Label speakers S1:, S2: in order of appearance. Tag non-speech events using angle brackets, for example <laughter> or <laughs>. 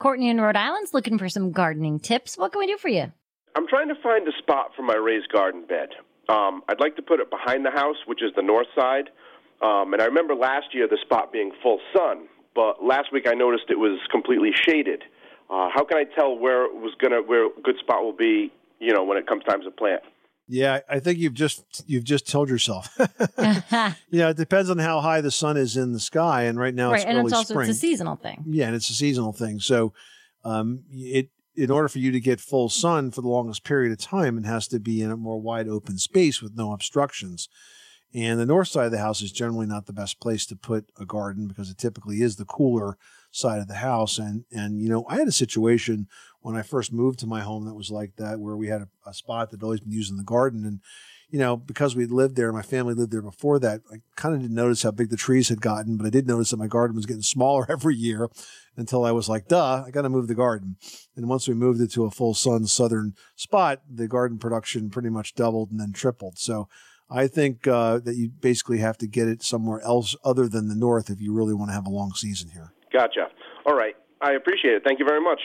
S1: Courtney in Rhode Island's looking for some gardening tips. What can we do for you?
S2: I'm trying to find a spot for my raised garden bed. Um, I'd like to put it behind the house, which is the north side. Um, and I remember last year the spot being full sun, but last week I noticed it was completely shaded. Uh, how can I tell where it was gonna where a good spot will be? You know, when it comes time to plant.
S3: Yeah, I think you've just you've just told yourself. <laughs> <laughs> yeah, it depends on how high the sun is in the sky, and right now
S1: right,
S3: it's
S1: and
S3: early
S1: it's also
S3: spring.
S1: it's a seasonal thing.
S3: Yeah, and it's a seasonal thing. So, um, it in order for you to get full sun for the longest period of time, it has to be in a more wide open space with no obstructions. And the north side of the house is generally not the best place to put a garden because it typically is the cooler side of the house. And and you know, I had a situation when I first moved to my home that was like that, where we had a, a spot that always been used in the garden, and you know, because we lived there, my family lived there before that, I kind of didn't notice how big the trees had gotten, but I did notice that my garden was getting smaller <laughs> every year until I was like, duh, I got to move the garden. And once we moved it to a full sun southern spot, the garden production pretty much doubled and then tripled. So I think uh, that you basically have to get it somewhere else other than the north if you really want to have a long season here.
S2: Gotcha. All right. I appreciate it. Thank you very much.